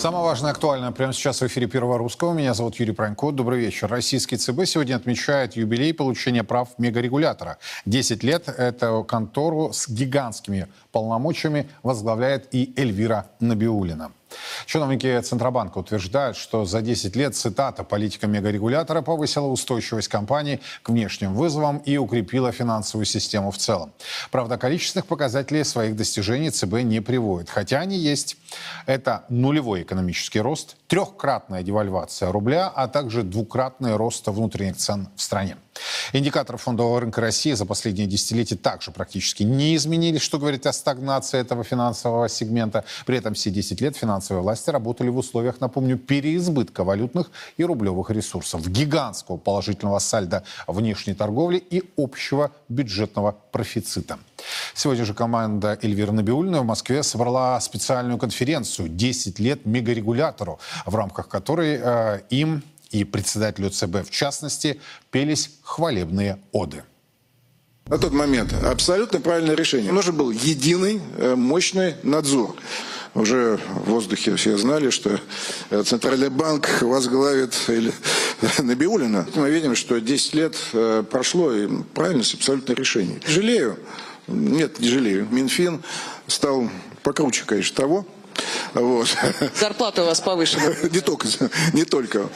Самое важное, актуальное прямо сейчас в эфире Первого Русского. Меня зовут Юрий Пронько. Добрый вечер. Российский ЦБ сегодня отмечает юбилей получения прав мегарегулятора. 10 лет эту контору с гигантскими полномочиями возглавляет и Эльвира Набиулина. Чиновники Центробанка утверждают, что за 10 лет, цитата, политика мегарегулятора повысила устойчивость компании к внешним вызовам и укрепила финансовую систему в целом. Правда, количественных показателей своих достижений ЦБ не приводит, хотя они есть. Это нулевой экономический рост, трехкратная девальвация рубля, а также двукратный рост внутренних цен в стране. Индикаторы фондового рынка России за последние десятилетия также практически не изменились, что говорит о стагнации этого финансового сегмента. При этом все 10 лет финансовые власти работали в условиях, напомню, переизбытка валютных и рублевых ресурсов, гигантского положительного сальда внешней торговли и общего бюджетного профицита. Сегодня же команда Эльвиры Набиулиной в Москве собрала специальную конференцию «10 лет мегарегулятору», в рамках которой э, им и председателю ЦБ в частности пелись хвалебные оды. На тот момент абсолютно правильное решение. Нужен был единый э, мощный надзор. Уже в воздухе все знали, что э, Центральный банк возглавит или Набиулина. Мы видим, что 10 лет прошло, и правильность абсолютное решение. Жалею, нет, не жалею. Минфин стал покруче, конечно, того, вот. Зарплата у вас повышена. Не только. Не только.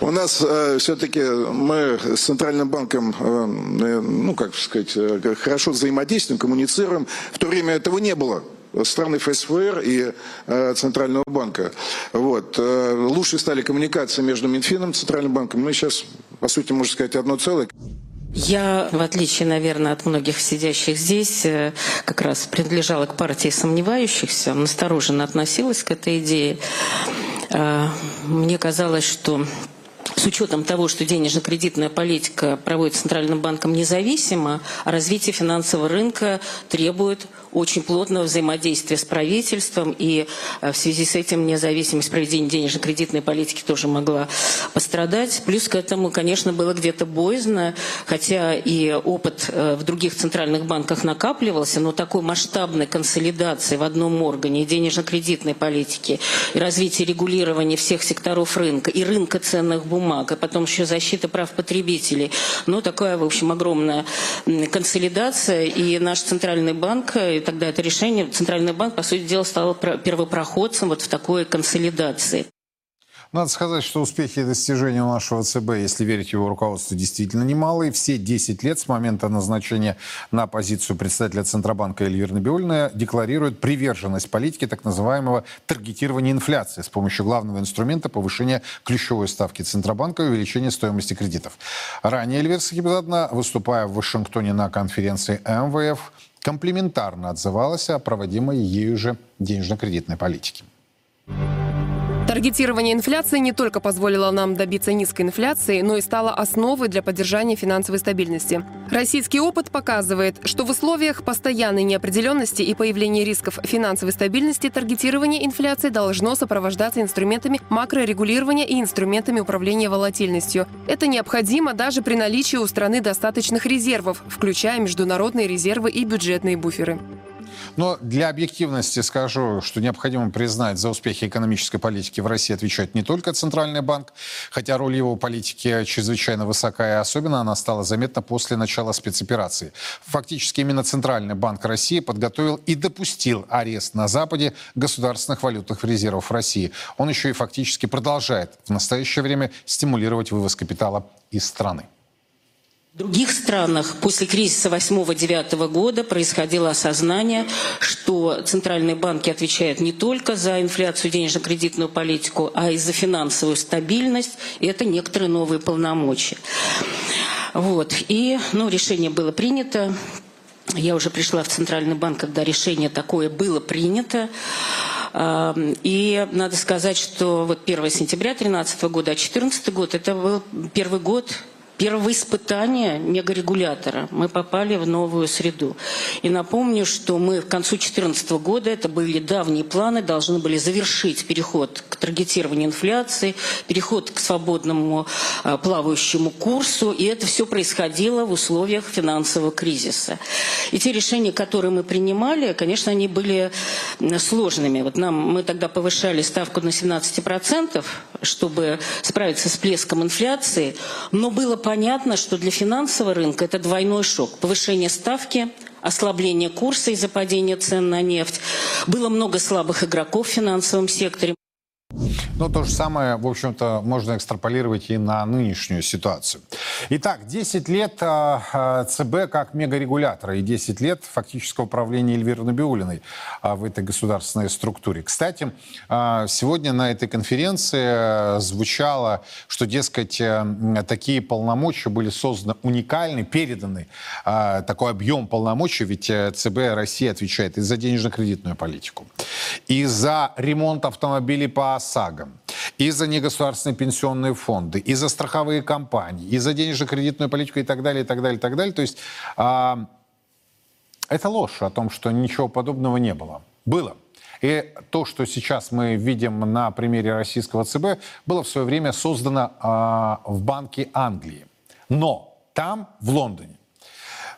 У нас э, все-таки мы с Центральным банком, э, ну, как сказать, э, хорошо взаимодействуем, коммуницируем. В то время этого не было страны ФСФР и э, Центрального банка. Вот. Э, лучше стали коммуникации между Минфином и Центральным банком. Мы сейчас, по сути, можно сказать, одно целое. Я, в отличие, наверное, от многих сидящих здесь, э, как раз принадлежала к партии сомневающихся, настороженно относилась к этой идее. Э, мне казалось, что с учетом того, что денежно-кредитная политика проводится Центральным банком независимо, а развитие финансового рынка требует очень плотного взаимодействия с правительством, и э, в связи с этим независимость проведения денежно-кредитной политики тоже могла пострадать. Плюс к этому, конечно, было где-то боязно, хотя и опыт э, в других центральных банках накапливался, но такой масштабной консолидации в одном органе денежно-кредитной политики, и развитие регулирования всех секторов рынка, и рынка ценных бумаг, а потом еще защита прав потребителей. Ну, такая, в общем, огромная консолидация, и наш центральный банк и тогда это решение, Центральный банк, по сути дела, стал первопроходцем вот в такой консолидации. Надо сказать, что успехи и достижения нашего ЦБ, если верить его руководству, действительно немалые. Все 10 лет с момента назначения на позицию председателя Центробанка Эльвиры Набиулиной декларирует приверженность политике так называемого таргетирования инфляции с помощью главного инструмента повышения ключевой ставки Центробанка и увеличения стоимости кредитов. Ранее Эльвира Сахибзадна, выступая в Вашингтоне на конференции МВФ, комплементарно отзывалась о проводимой ею же денежно-кредитной политике. Таргетирование инфляции не только позволило нам добиться низкой инфляции, но и стало основой для поддержания финансовой стабильности. Российский опыт показывает, что в условиях постоянной неопределенности и появления рисков финансовой стабильности таргетирование инфляции должно сопровождаться инструментами макрорегулирования и инструментами управления волатильностью. Это необходимо даже при наличии у страны достаточных резервов, включая международные резервы и бюджетные буферы. Но для объективности скажу, что необходимо признать, за успехи экономической политики в России отвечает не только Центральный банк, хотя роль его политики чрезвычайно высока, и особенно она стала заметна после начала спецоперации. Фактически именно Центральный банк России подготовил и допустил арест на Западе государственных валютных резервов России. Он еще и фактически продолжает в настоящее время стимулировать вывоз капитала из страны. В других странах после кризиса 8-9 года происходило осознание, что центральные банки отвечают не только за инфляцию денежно-кредитную политику, а и за финансовую стабильность, и это некоторые новые полномочия. Вот. И ну, решение было принято. Я уже пришла в Центральный банк, когда решение такое было принято. И надо сказать, что вот 1 сентября 2013 года, а 2014 год, это был первый год первого испытания мегарегулятора. Мы попали в новую среду. И напомню, что мы к концу 2014 года, это были давние планы, должны были завершить переход к таргетированию инфляции, переход к свободному а, плавающему курсу. И это все происходило в условиях финансового кризиса. И те решения, которые мы принимали, конечно, они были сложными. Вот нам, мы тогда повышали ставку на 17%, чтобы справиться с плеском инфляции, но было понятно, что для финансового рынка это двойной шок. Повышение ставки, ослабление курса из-за падения цен на нефть. Было много слабых игроков в финансовом секторе. Ну, то же самое, в общем-то, можно экстраполировать и на нынешнюю ситуацию. Итак, 10 лет э, ЦБ как мегарегулятора и 10 лет фактического управления Эльвиры Набиулиной э, в этой государственной структуре. Кстати, э, сегодня на этой конференции звучало, что, дескать, такие полномочия были созданы уникальны, переданы, такой объем полномочий, ведь ЦБ России отвечает и за денежно-кредитную политику, и за ремонт автомобилей по ОСАГО, и за негосударственные пенсионные фонды, и за страховые компании, и за денежно-кредитную политику и так далее, и так далее, и так далее. То есть а, это ложь о том, что ничего подобного не было. Было. И то, что сейчас мы видим на примере российского ЦБ, было в свое время создано а, в Банке Англии. Но там, в Лондоне,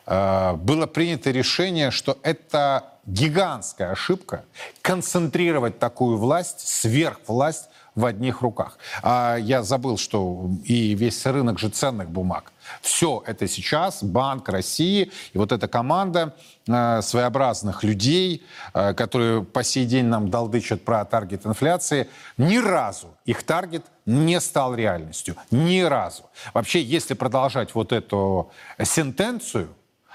а, было принято решение, что это гигантская ошибка концентрировать такую власть, сверхвласть в одних руках. А я забыл, что и весь рынок же ценных бумаг. Все это сейчас Банк России и вот эта команда э, своеобразных людей, э, которые по сей день нам долдычат про таргет инфляции, ни разу их таргет не стал реальностью. Ни разу. Вообще, если продолжать вот эту сентенцию,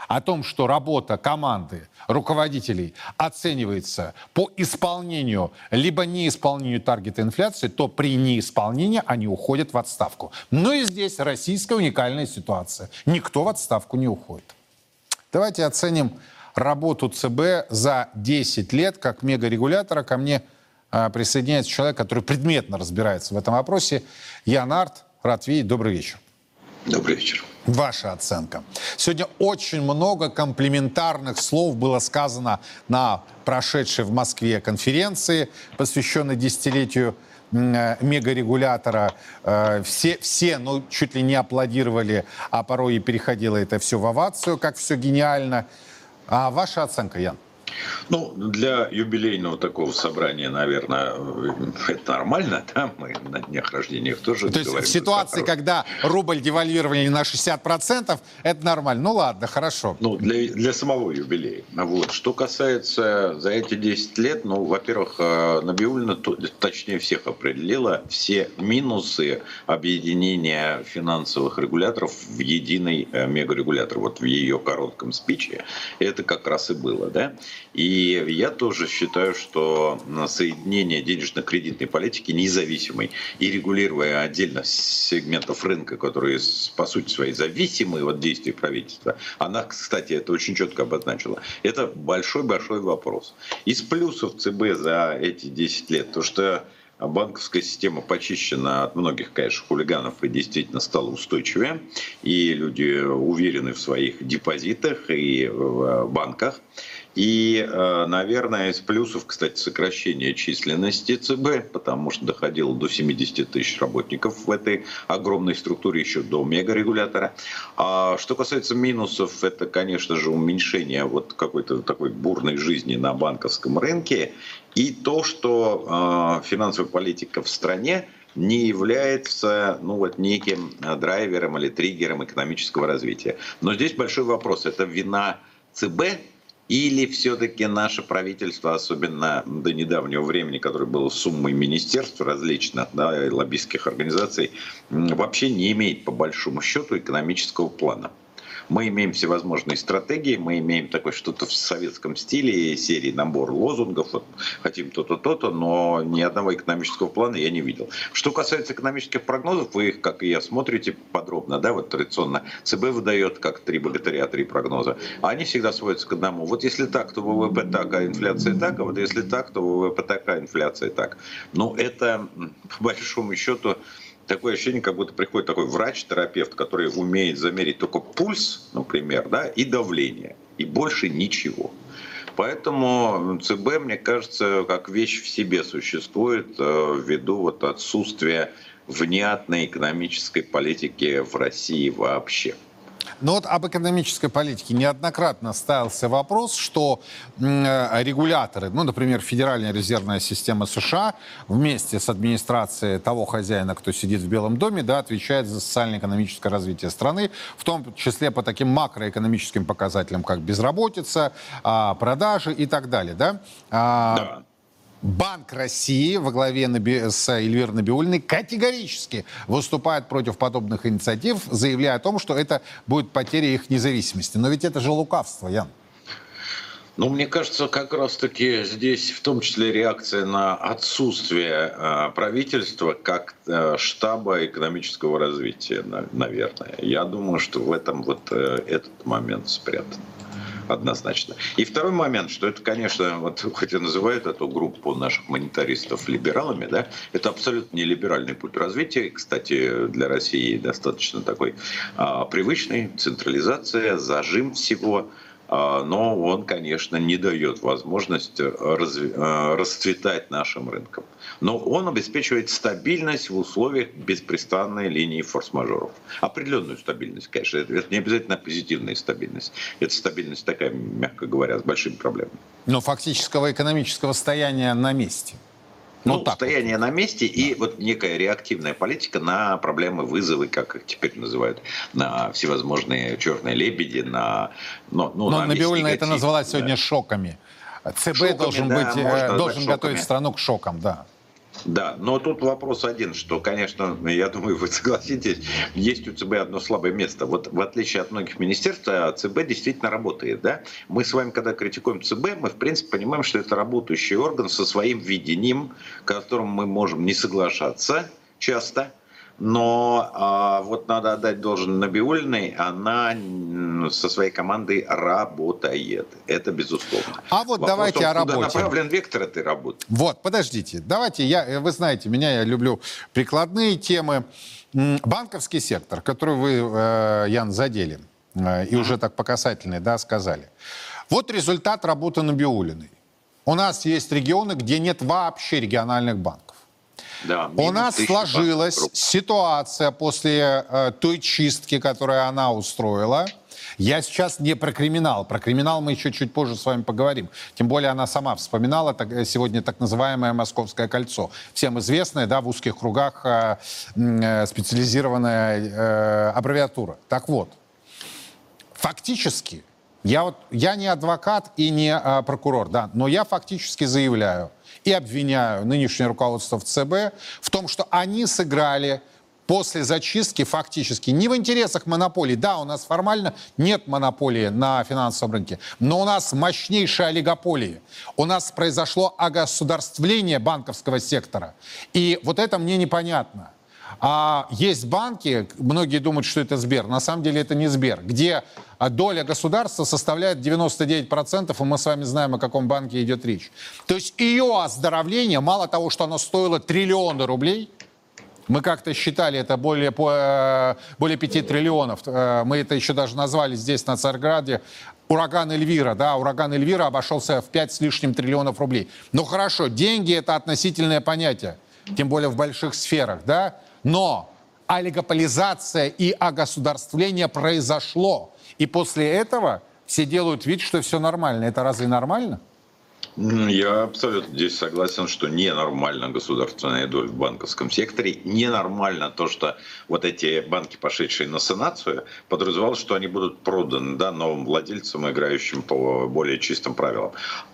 о том, что работа команды, руководителей оценивается по исполнению либо неисполнению таргета инфляции, то при неисполнении они уходят в отставку. Но и здесь российская уникальная ситуация. Никто в отставку не уходит. Давайте оценим работу ЦБ за 10 лет как мегарегулятора. Ко мне а, присоединяется человек, который предметно разбирается в этом вопросе. Ян Арт, рад видеть. Добрый вечер. Добрый вечер. Ваша оценка. Сегодня очень много комплиментарных слов было сказано на прошедшей в Москве конференции, посвященной десятилетию э, мегарегулятора. Э, все, все, ну, чуть ли не аплодировали, а порой и переходило это все в овацию, как все гениально. А ваша оценка, Ян? Ну, для юбилейного такого собрания, наверное, это нормально, да, мы на днях рождения тоже То есть в ситуации, когда рубль девальвировали на 60%, это нормально. Ну ладно, хорошо. Ну, для, для самого юбилея. Вот. Что касается за эти 10 лет, ну, во-первых, э, Набиулина точнее всех определила все минусы объединения финансовых регуляторов в единый э, мегарегулятор. Вот в ее коротком спиче это как раз и было, да. И я тоже считаю, что соединение денежно-кредитной политики независимой и регулируя отдельно сегментов рынка, которые по сути своей зависимы от действий правительства, она, кстати, это очень четко обозначила, это большой-большой вопрос. Из плюсов ЦБ за эти 10 лет, то что банковская система почищена от многих, конечно, хулиганов и действительно стала устойчивее. И люди уверены в своих депозитах и в банках. И, э, наверное, из плюсов, кстати, сокращение численности ЦБ, потому что доходило до 70 тысяч работников в этой огромной структуре еще до мегарегулятора. А что касается минусов, это, конечно же, уменьшение вот какой-то такой бурной жизни на банковском рынке и то, что э, финансовая политика в стране не является ну, вот, неким э, драйвером или триггером экономического развития. Но здесь большой вопрос. Это вина ЦБ или все-таки наше правительство, особенно до недавнего времени, которое было суммой министерств различных, да, лоббистских организаций, вообще не имеет по большому счету экономического плана? Мы имеем всевозможные стратегии, мы имеем такое что-то в советском стиле, серии набор лозунгов, вот, хотим то-то, то-то, но ни одного экономического плана я не видел. Что касается экономических прогнозов, вы их, как и я, смотрите подробно, да, вот традиционно ЦБ выдает как три богатыря, три прогноза, а они всегда сводятся к одному. Вот если так, то ВВП так, а инфляция так, а вот если так, то ВВП так, а инфляция так. Ну, это, по большому счету, такое ощущение, как будто приходит такой врач-терапевт, который умеет замерить только пульс, например, да, и давление, и больше ничего. Поэтому ЦБ, мне кажется, как вещь в себе существует э, ввиду вот отсутствия внятной экономической политики в России вообще. Но вот об экономической политике неоднократно ставился вопрос, что э, регуляторы, ну, например, Федеральная резервная система США вместе с администрацией того хозяина, кто сидит в Белом доме, да, отвечает за социально-экономическое развитие страны, в том числе по таким макроэкономическим показателям, как безработица, э, продажи и так далее, да? А, да. Банк России во главе с Эльвирой Набиулиной категорически выступает против подобных инициатив, заявляя о том, что это будет потеря их независимости. Но ведь это же лукавство, Ян. Ну, мне кажется, как раз-таки здесь в том числе реакция на отсутствие э, правительства как э, штаба экономического развития, наверное. Я думаю, что в этом вот э, этот момент спрятан однозначно. И второй момент, что это, конечно, вот хоть и называют эту группу наших монетаристов либералами, да, это абсолютно не либеральный путь развития. Кстати, для России достаточно такой а, привычный, централизация, зажим всего – а, но он, конечно, не дает возможность э, расцветать нашим рынкам. Но он обеспечивает стабильность в условиях беспрестанной линии форс-мажоров. Определенную стабильность, конечно. Это не обязательно позитивная стабильность. Это стабильность такая, мягко говоря, с большими проблемами. Но фактического экономического состояния на месте. Ну, ну так стояние вот. на месте и вот некая реактивная политика на проблемы, вызовы, как их теперь называют, на всевозможные черные лебеди, на... Ну, ну, Но на Набиулина это назвала сегодня да. шоками. ЦБ шоками, должен, да, быть, э, должен готовить страну к шокам, да. Да, но тут вопрос один, что, конечно, я думаю, вы согласитесь, есть у ЦБ одно слабое место. Вот в отличие от многих министерств, а ЦБ действительно работает. Да? Мы с вами, когда критикуем ЦБ, мы, в принципе, понимаем, что это работающий орган со своим видением, к которому мы можем не соглашаться часто – но а, вот надо отдать должен Набиулиной, она со своей командой работает. Это безусловно. А вот Вопрос давайте том, о работе. Куда направлен вектор этой работы? Вот, подождите. Давайте, я, вы знаете, меня я люблю прикладные темы. Банковский сектор, который вы, э, Ян, задели, э, и уже так по касательной, да, сказали. Вот результат работы Набиулиной. У нас есть регионы, где нет вообще региональных банков. Да, У нас сложилась ситуация после э, той чистки, которую она устроила. Я сейчас не про криминал. Про криминал мы еще чуть позже с вами поговорим. Тем более она сама вспоминала так, э, сегодня так называемое «Московское кольцо». Всем известное, да, в узких кругах э, э, специализированная э, аббревиатура. Так вот, фактически, я, вот, я не адвокат и не э, прокурор, да, но я фактически заявляю, и обвиняю нынешнее руководство в ЦБ в том, что они сыграли после зачистки фактически не в интересах монополии. Да, у нас формально нет монополии на финансовом рынке, но у нас мощнейшая олигополия. У нас произошло огосударствление банковского сектора. И вот это мне непонятно. А есть банки, многие думают, что это Сбер. На самом деле это не Сбер, где доля государства составляет 99%, и мы с вами знаем, о каком банке идет речь. То есть ее оздоровление, мало того, что оно стоило триллионы рублей, мы как-то считали это более, э, более 5 триллионов. Э, мы это еще даже назвали здесь, на Царьграде, ураган Эльвира. Да, ураган Эльвира обошелся в 5 с лишним триллионов рублей. Ну хорошо, деньги – это относительное понятие, тем более в больших сферах, да? Но олигополизация и огосударствление произошло. И после этого все делают вид, что все нормально. Это разве нормально? Я абсолютно здесь согласен, что ненормально государственная доля в банковском секторе. Ненормально то, что вот эти банки, пошедшие на санацию, подразумевалось, что они будут проданы да, новым владельцам, играющим по более чистым правилам.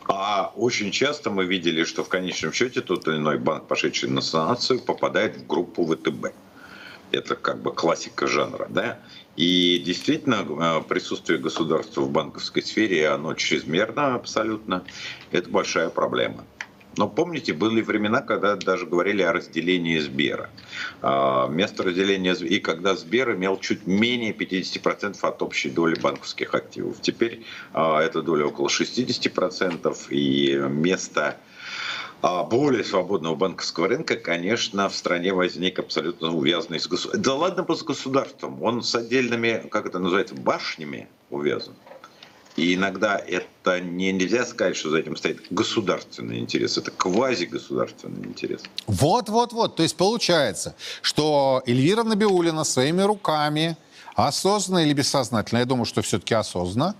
А очень часто мы видели, что в конечном счете тот или иной банк, пошедший на санацию, попадает в группу ВТБ. Это как бы классика жанра, да? И действительно, э, присутствие государства в банковской сфере, оно чрезмерно абсолютно. Это большая проблема. Но помните, были времена, когда даже говорили о разделении Сбера. А, место разделения и когда Сбер имел чуть менее 50% от общей доли банковских активов. Теперь а, эта доля около 60%, и место более свободного банковского рынка, конечно, в стране возник абсолютно увязанный с государством. Да ладно бы с государством, он с отдельными, как это называется, башнями увязан. И иногда это не, нельзя сказать, что за этим стоит государственный интерес, это квазигосударственный интерес. Вот-вот-вот. То есть получается, что Эльвира Набиулина своими руками, осознанно или бессознательно, я думаю, что все-таки осознанно,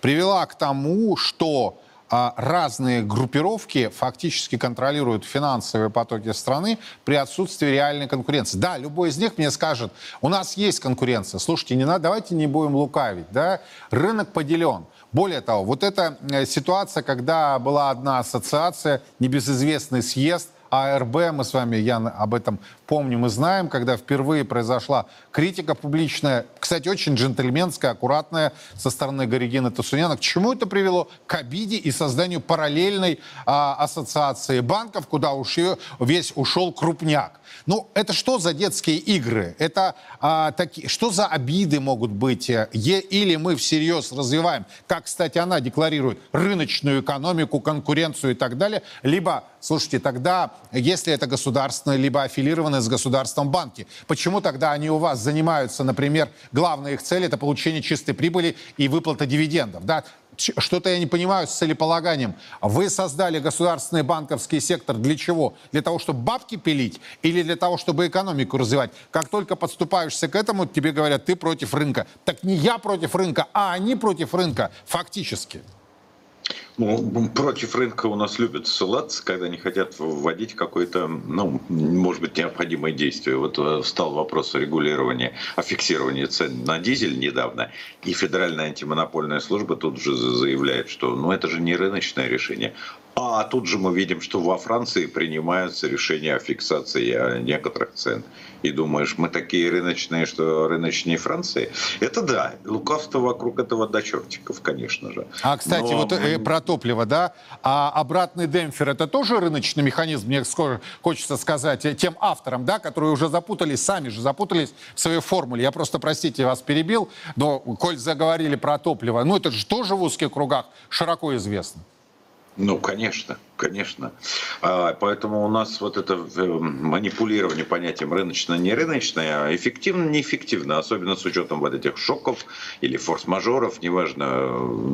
привела к тому, что а, разные группировки фактически контролируют финансовые потоки страны при отсутствии реальной конкуренции. Да, любой из них мне скажет, у нас есть конкуренция. Слушайте, не надо, давайте не будем лукавить. Да? Рынок поделен. Более того, вот эта э, ситуация, когда была одна ассоциация, небезызвестный съезд, АРБ, мы с вами, Ян, об этом помним и знаем, когда впервые произошла критика публичная, кстати, очень джентльменская, аккуратная со стороны Горигины Тасуняна. К чему это привело? К обиде и созданию параллельной а, ассоциации банков, куда уж весь ушел крупняк. Ну, это что за детские игры? Это а, такие, что за обиды могут быть? Е, или мы всерьез развиваем, как, кстати, она декларирует, рыночную экономику, конкуренцию и так далее, либо, слушайте, тогда, если это государственное, либо аффилированное с государством банки, почему тогда они у вас занимаются, например, главная их цель это получение чистой прибыли и выплата дивидендов, да? Что-то я не понимаю с целеполаганием. Вы создали государственный банковский сектор для чего? Для того, чтобы бабки пилить или для того, чтобы экономику развивать? Как только подступаешься к этому, тебе говорят, ты против рынка. Так не я против рынка, а они против рынка фактически. Ну, против рынка у нас любят ссылаться, когда не хотят вводить какое-то, ну, может быть, необходимое действие. Вот э, стал вопрос о регулировании, о фиксировании цен на дизель недавно, и Федеральная антимонопольная служба тут же заявляет, что ну, это же не рыночное решение, а тут же мы видим, что во Франции принимаются решения о фиксации некоторых цен. И думаешь, мы такие рыночные, что рыночнее Франции? Это да, лукавство вокруг этого до чертиков, конечно же. А, кстати, Но... вот э, про топливо, да? А обратный демпфер, это тоже рыночный механизм, мне скоро хочется сказать, э, тем авторам, да, которые уже запутались, сами же запутались в своей формуле. Я просто, простите, вас перебил, но коль заговорили про топливо, ну это же тоже в узких кругах широко известно. Ну, конечно, конечно. А, поэтому у нас вот это э, манипулирование понятием рыночно-не рыночное, а эффективно-неэффективно, особенно с учетом вот этих шоков или форс-мажоров, неважно.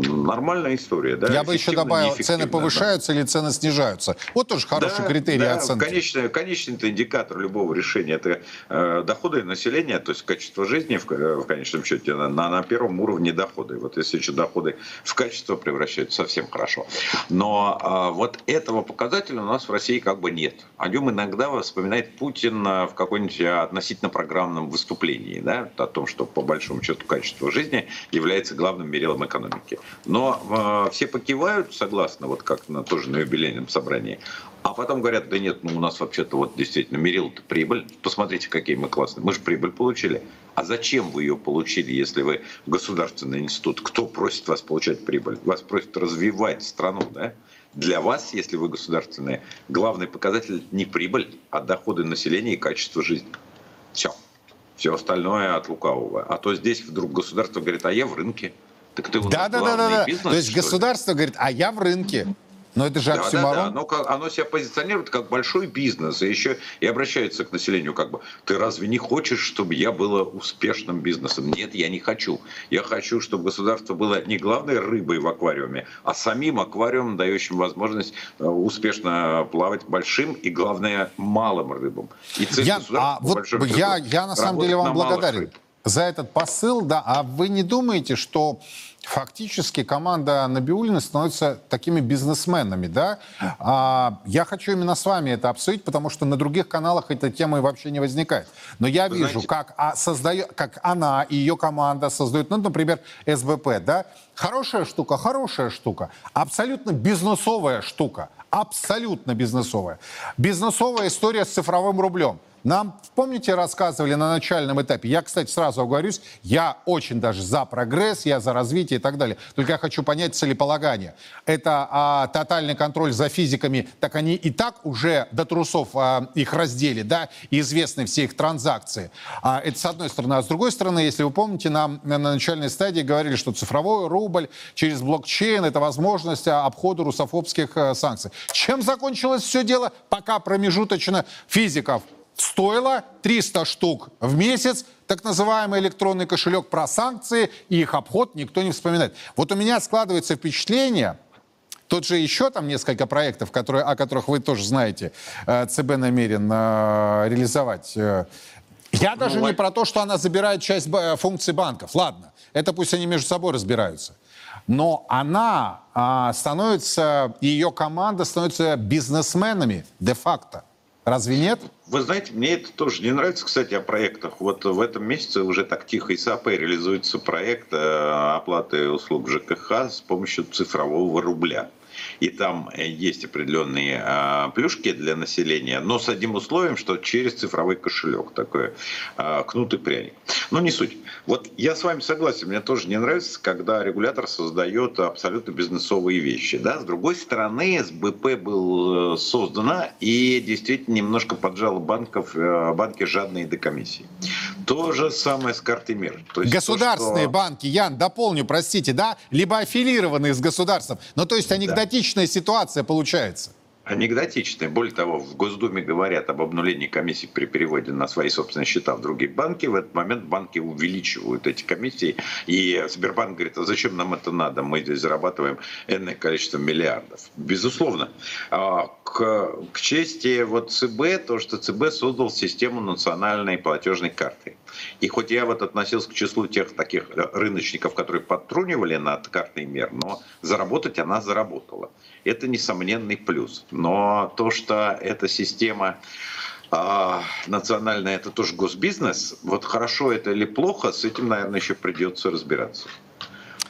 Нормальная история, да? Я бы еще добавил, цены повышаются да. или цены снижаются. Вот тоже хороший да, критерий да, оценки. Конечный, конечный индикатор любого решения – это э, доходы населения, то есть качество жизни в, э, в конечном счете на, на, на первом уровне доходы. Вот если еще доходы в качество превращаются, совсем хорошо. Но но а, вот этого показателя у нас в России как бы нет. О нем иногда вспоминает Путин а, в каком-нибудь а, относительно программном выступлении, да, о том, что по большому счету качество жизни является главным мерилом экономики. Но э, все покивают, согласно, вот как на тоже на юбилейном собрании, а потом говорят, да нет, ну у нас вообще-то вот действительно мерил-то прибыль. Посмотрите, какие мы классные. Мы же прибыль получили. А зачем вы ее получили, если вы государственный институт? Кто просит вас получать прибыль? Вас просят развивать страну, да? Для вас, если вы государственные, главный показатель не прибыль, а доходы населения и качество жизни. Все. Все остальное от лукавого. А то здесь вдруг государство говорит, а я в рынке. Так ты да, да, да, да, да. То есть государство говорит, а я в рынке. Но это же да, оксюморон. Да, да. Оно, как, оно себя позиционирует как большой бизнес. И еще и обращается к населению как бы, ты разве не хочешь, чтобы я была успешным бизнесом? Нет, я не хочу. Я хочу, чтобы государство было не главной рыбой в аквариуме, а самим аквариумом, дающим возможность э, успешно плавать большим и, главное, малым рыбам. И цель я, а вот я, я на самом деле вам благодарен за этот посыл. Да, а вы не думаете, что фактически команда Набиулина становится такими бизнесменами, да? А, я хочу именно с вами это обсудить, потому что на других каналах эта тема вообще не возникает. Но я Вы вижу, знаете... как, а, создает, как она и ее команда создают, ну, например, СБП, да? Хорошая штука, хорошая штука, абсолютно бизнесовая штука, абсолютно бизнесовая. Бизнесовая история с цифровым рублем. Нам, помните, рассказывали на начальном этапе, я, кстати, сразу оговорюсь, я очень даже за прогресс, я за развитие и так далее. Только я хочу понять целеполагание. Это а, тотальный контроль за физиками, так они и так уже до трусов а, их раздели, да, и известны все их транзакции. А, это с одной стороны. А с другой стороны, если вы помните, нам на начальной стадии говорили, что цифровой рубль через блокчейн – это возможность а, обхода русофобских а, санкций. Чем закончилось все дело? Пока промежуточно физиков стоило 300 штук в месяц, так называемый электронный кошелек про санкции, и их обход никто не вспоминает. Вот у меня складывается впечатление, Тут же еще там несколько проектов, которые, о которых вы тоже знаете, э, ЦБ намерен э, реализовать. Э, Я даже Ну, не про то, что она забирает часть функций банков. Ладно, это пусть они между собой разбираются. Но она а, становится, ее команда становится бизнесменами де-факто. Разве нет? Вы знаете, мне это тоже не нравится, кстати, о проектах. Вот в этом месяце уже так тихой сапой реализуется проект э, оплаты услуг ЖКХ с помощью цифрового рубля. И там э, есть определенные э, плюшки для населения, но с одним условием, что через цифровой кошелек, такой э, кнут и пряник. Но не суть. Вот я с вами согласен, мне тоже не нравится, когда регулятор создает абсолютно бизнесовые вещи. Да? С другой стороны, СБП был э, создана и действительно немножко поджала банков, э, банки жадные до комиссии. То же самое с картой мир. То есть то, Государственные что- банки, Ян, дополню, простите, да, либо аффилированные с государством. Ну, то есть анекдотичная ситуация получается. Анекдотичные. Более того, в Госдуме говорят об обнулении комиссий при переводе на свои собственные счета в другие банки. В этот момент банки увеличивают эти комиссии. И Сбербанк говорит, а зачем нам это надо? Мы здесь зарабатываем энное количество миллиардов. Безусловно. А, К, к чести вот ЦБ, то, что ЦБ создал систему национальной платежной карты. И хоть я вот относился к числу тех таких рыночников, которые подтрунивали над картой мер, но заработать она заработала. Это несомненный плюс. Но то, что эта система а, национальная, это тоже госбизнес, вот хорошо это или плохо, с этим, наверное, еще придется разбираться.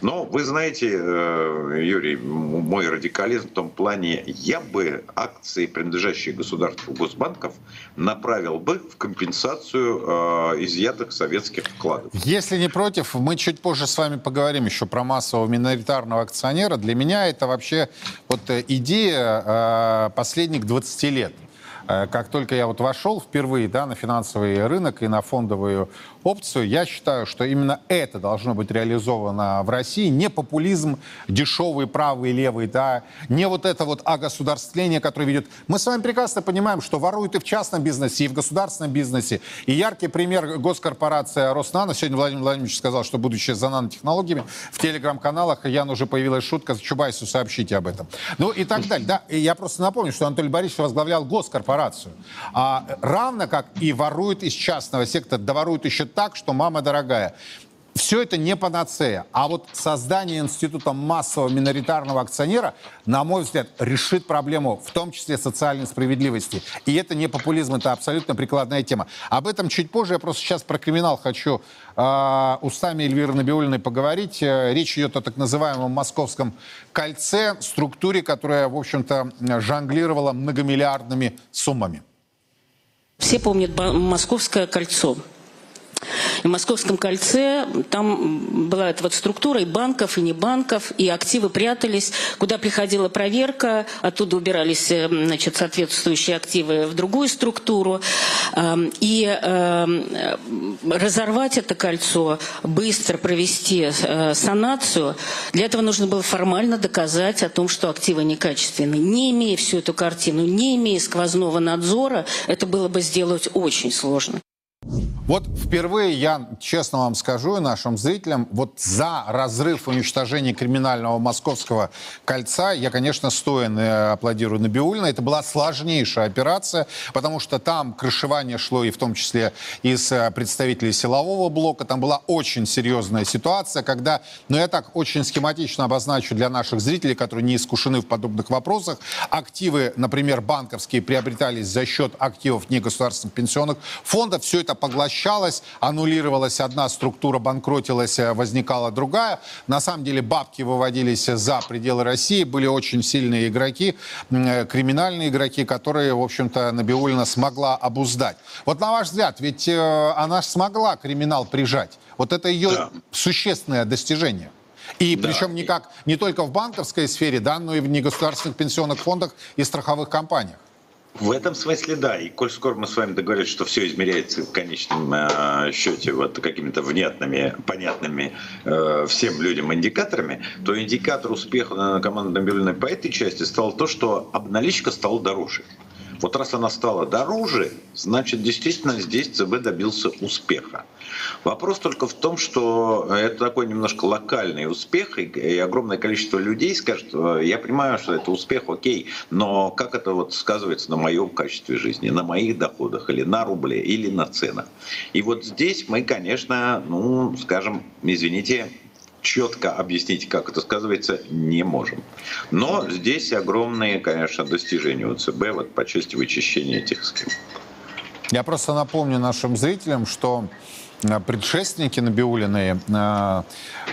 Но вы знаете, э, Юрий, мой радикализм в том плане, я бы акции, принадлежащие государству госбанков, направил бы в компенсацию э, изъятых советских вкладов. Если не против, мы чуть позже с вами поговорим еще про массового миноритарного акционера. Для меня это вообще вот э, идея последних 20 лет. Как только я вот вошел впервые да, на финансовый рынок и на фондовую опцию, я считаю, что именно это должно быть реализовано в России. Не популизм дешевый, правый, левый, да, не вот это вот огосударствление, которое ведет. Мы с вами прекрасно понимаем, что воруют и в частном бизнесе, и в государственном бизнесе. И яркий пример госкорпорация Роснано. Сегодня Владимир Владимирович сказал, что будущее за нанотехнологиями. В телеграм-каналах Ян уже появилась шутка, Чубайсу сообщите об этом. Ну и так далее. Да, и я просто напомню, что Анатолий Борисович возглавлял госкорпорацию. А, равно как и воруют из частного сектора, да воруют еще так, что мама дорогая. Все это не панацея. А вот создание института массового миноритарного акционера, на мой взгляд, решит проблему, в том числе социальной справедливости. И это не популизм, это абсолютно прикладная тема. Об этом чуть позже. Я просто сейчас про криминал хочу э, устами Эльвиры Набиулиной поговорить. Э, Речь идет о так называемом московском кольце, структуре, которая, в общем-то, жонглировала многомиллиардными суммами. Все помнят Московское кольцо. В Московском кольце там была эта вот структура и банков, и не банков, и активы прятались, куда приходила проверка, оттуда убирались э, значит, соответствующие активы в другую структуру. Эм, И эм, разорвать это кольцо, быстро провести э, санацию, для этого нужно было формально доказать о том, что активы некачественные. Не имея всю эту картину, не имея сквозного надзора, это было бы сделать очень сложно. Вот впервые я, честно вам скажу, и нашим зрителям, вот за разрыв и уничтожение криминального московского кольца я, конечно, стоен и аплодирую Набиулина. Это была сложнейшая операция, потому что там крышевание шло и в том числе из э, представителей силового блока. Там была очень серьезная ситуация, когда, ну я так очень схематично обозначу для наших зрителей, которые не искушены в подобных вопросах, активы, например, банковские, приобретались за счет активов негосударственных пенсионных фондов. Все это поглощалось поглощалось, аннулировалась одна структура, банкротилась, э, возникала другая. На самом деле бабки выводились за пределы России, были очень сильные игроки, э, криминальные игроки, которые, в общем-то, Набиулина смогла обуздать. Вот на ваш взгляд, ведь э, она смогла криминал прижать. Вот это ее да. существенное достижение. И да. причем никак, не только в банковской сфере, да, но и в негосударственных пенсионных фондах и страховых компаниях. В этом смысле да. И коль скоро мы с вами договорились, что все измеряется в конечном э, счете вот какими-то внятными, понятными э, всем людям индикаторами, то индикатор успеха на команде Набиулиной по этой части стал то, что обналичка стала дороже. Вот раз она стала дороже, значит, действительно здесь ЦБ добился успеха. Вопрос только в том, что это такой немножко локальный успех, и огромное количество людей скажет, я понимаю, что это успех, окей, но как это вот сказывается на моем качестве жизни, на моих доходах, или на рубле, или на ценах. И вот здесь мы, конечно, ну, скажем, извините, четко объяснить, как это сказывается, не можем. Но здесь огромные, конечно, достижения у ЦБ вот, по части вычищения этих схем. Я просто напомню нашим зрителям, что э, предшественники Набиулиной, э,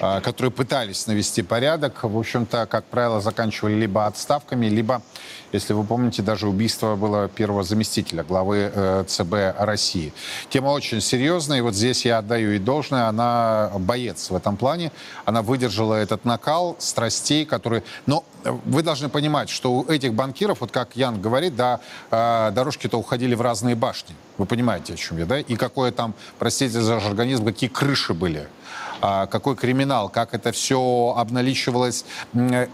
э, которые пытались навести порядок, в общем-то, как правило, заканчивали либо отставками, либо если вы помните, даже убийство было первого заместителя главы э, ЦБ России. Тема очень серьезная, и вот здесь я отдаю ей должное. Она боец в этом плане. Она выдержала этот накал страстей, которые... Но вы должны понимать, что у этих банкиров, вот как Ян говорит, да, э, дорожки-то уходили в разные башни. Вы понимаете, о чем я, да? И какое там, простите за организм, какие крыши были. А, какой криминал, как это все обналичивалось.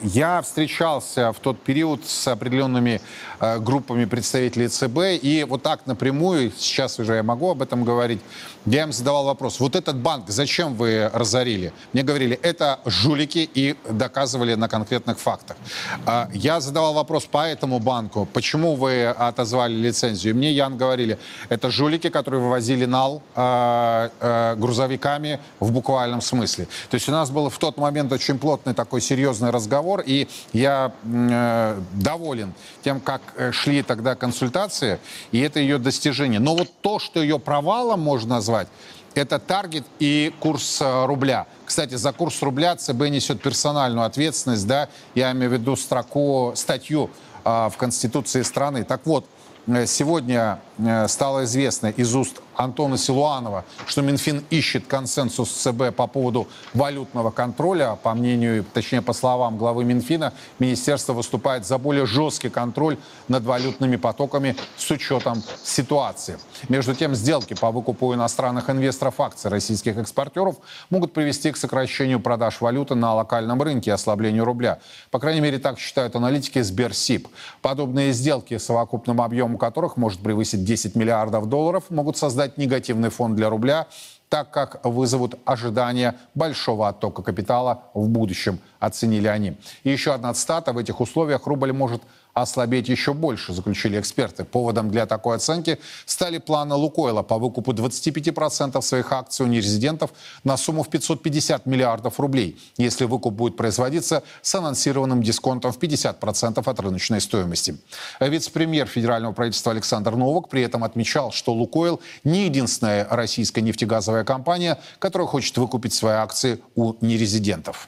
Я встречался в тот период с определенными э, группами представителей ЦБ, и вот так напрямую, сейчас уже я могу об этом говорить, я им задавал вопрос, вот этот банк зачем вы разорили? Мне говорили, это жулики и доказывали на конкретных фактах. А, я задавал вопрос по этому банку, почему вы отозвали лицензию? Мне Ян говорили, это жулики, которые вывозили нал грузовиками в буквальном смысле. То есть у нас был в тот момент очень плотный такой серьезный разговор, и я э, доволен тем, как э, шли тогда консультации, и это ее достижение. Но вот то, что ее провалом можно назвать, это таргет и курс э, рубля. Кстати, за курс рубля ЦБ несет персональную ответственность, да, я имею в виду строку, статью э, в Конституции страны. Так вот, э, сегодня стало известно из уст Антона Силуанова, что Минфин ищет консенсус ЦБ по поводу валютного контроля. По мнению, точнее по словам главы Минфина, министерство выступает за более жесткий контроль над валютными потоками с учетом ситуации. Между тем, сделки по выкупу иностранных инвесторов акций российских экспортеров могут привести к сокращению продаж валюты на локальном рынке и ослаблению рубля. По крайней мере, так считают аналитики Сберсиб. Подобные сделки, совокупным объемом которых может превысить 10 миллиардов долларов, могут создать негативный фон для рубля, так как вызовут ожидания большого оттока капитала в будущем, оценили они. И еще одна цитата. В этих условиях рубль может ослабеть еще больше, заключили эксперты. Поводом для такой оценки стали планы Лукойла по выкупу 25% своих акций у нерезидентов на сумму в 550 миллиардов рублей, если выкуп будет производиться с анонсированным дисконтом в 50% от рыночной стоимости. Вице-премьер федерального правительства Александр Новак при этом отмечал, что Лукойл не единственная российская нефтегазовая компания, которая хочет выкупить свои акции у нерезидентов.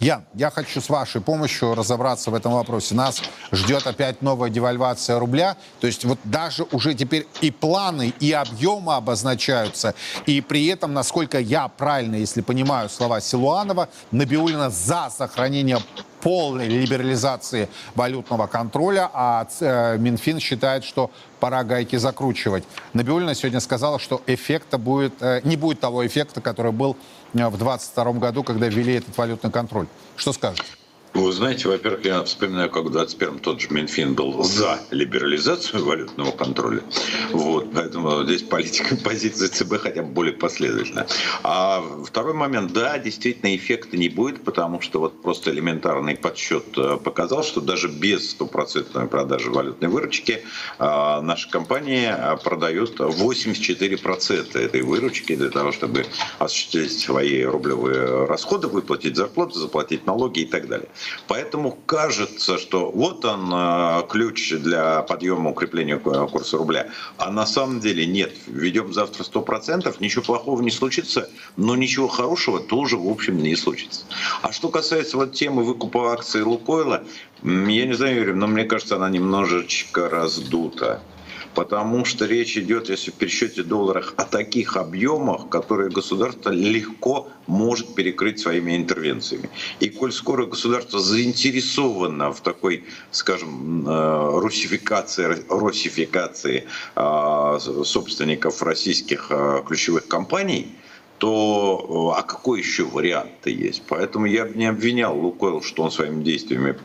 Ян, я хочу с вашей помощью разобраться в этом вопросе. Нас ждет опять новая девальвация рубля. То есть вот даже уже теперь и планы, и объемы обозначаются. И при этом, насколько я правильно, если понимаю слова Силуанова, Набиулина за сохранение полной либерализации валютного контроля, а э, Минфин считает, что пора гайки закручивать. Набиулина сегодня сказала, что эффекта будет, э, не будет того эффекта, который был э, в 2022 году, когда ввели этот валютный контроль. Что скажете? Вы знаете, во-первых, я вспоминаю, как в 21-м тот же Минфин был за либерализацию валютного контроля. Вот, поэтому здесь политика позиции ЦБ хотя бы более последовательна. А второй момент, да, действительно эффекта не будет, потому что вот просто элементарный подсчет э, показал, что даже без стопроцентной продажи валютной выручки э, наша компания э, продает 84% этой выручки для того, чтобы осуществить свои рублевые расходы, выплатить зарплату, заплатить налоги и так далее. Поэтому кажется, что вот он э, ключ для подъема укрепления курса рубля. А на самом деле нет. Введем завтра 100%, ничего плохого не случится, но ничего хорошего тоже, в общем, не случится. А что касается вот темы выкупа акций Лукойла, я не знаю, Юрий, но мне кажется, она немножечко раздута потому что речь идет, если в пересчете долларах, о таких объемах, которые государство легко может перекрыть своими интервенциями. И коль скоро государство заинтересовано в такой, скажем, э, русификации, русификации э, собственников российских э, ключевых компаний, то а какой еще вариант-то есть? Поэтому я бы не обвинял Лукойл, что он своими действиями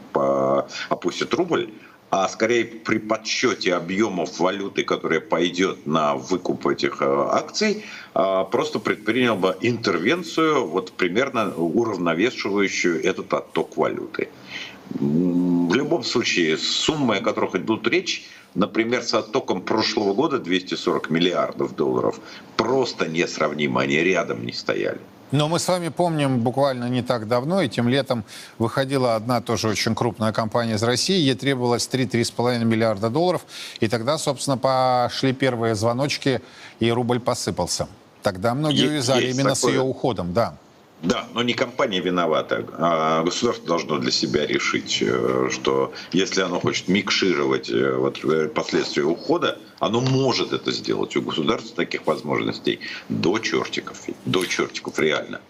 опустит рубль, а скорее при подсчете объемов валюты, которая пойдет на выкуп этих э, акций, э, просто предпринял бы интервенцию, вот примерно уравновешивающую этот отток валюты. В любом случае, суммы, о которых идут речь, например, с оттоком прошлого года 240 миллиардов долларов, просто несравнимы, они рядом не стояли. Но мы с вами помним буквально не так давно, этим летом выходила одна тоже очень крупная компания из России, ей требовалось 3-3,5 миллиарда долларов, и тогда, собственно, пошли первые звоночки, и рубль посыпался. Тогда многие есть, увязали есть именно такое. с ее уходом, да. Да, но не компания виновата, а государство должно для себя решить, э, что если оно хочет микшировать э, вот э, последствия ухода, оно может это сделать. У государства таких возможностей до чертиков, до чертиков реально.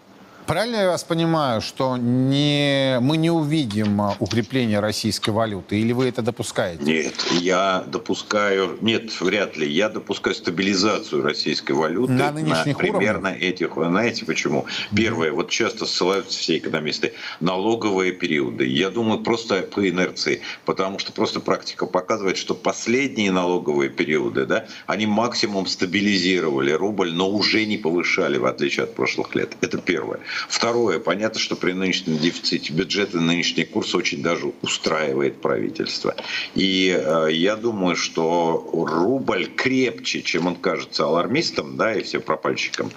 Правильно я вас понимаю, что не, мы не увидим а, укрепления российской валюты, или вы это допускаете? Нет, я допускаю, нет, вряд ли, я допускаю стабилизацию российской валюты на, нынешних на примерно уровнях? этих, знаете почему? Первое, вот часто ссылаются все экономисты, налоговые периоды. Я думаю, просто по инерции, потому что просто практика показывает, что последние налоговые периоды, да, они максимум стабилизировали рубль, но уже не повышали, в отличие от прошлых лет. Это первое. Второе, понятно, что при нынешнем дефиците бюджета нынешний курс очень даже устраивает правительство. И э, я думаю, что рубль крепче, чем он кажется алармистам, да, и всем пропальщикам,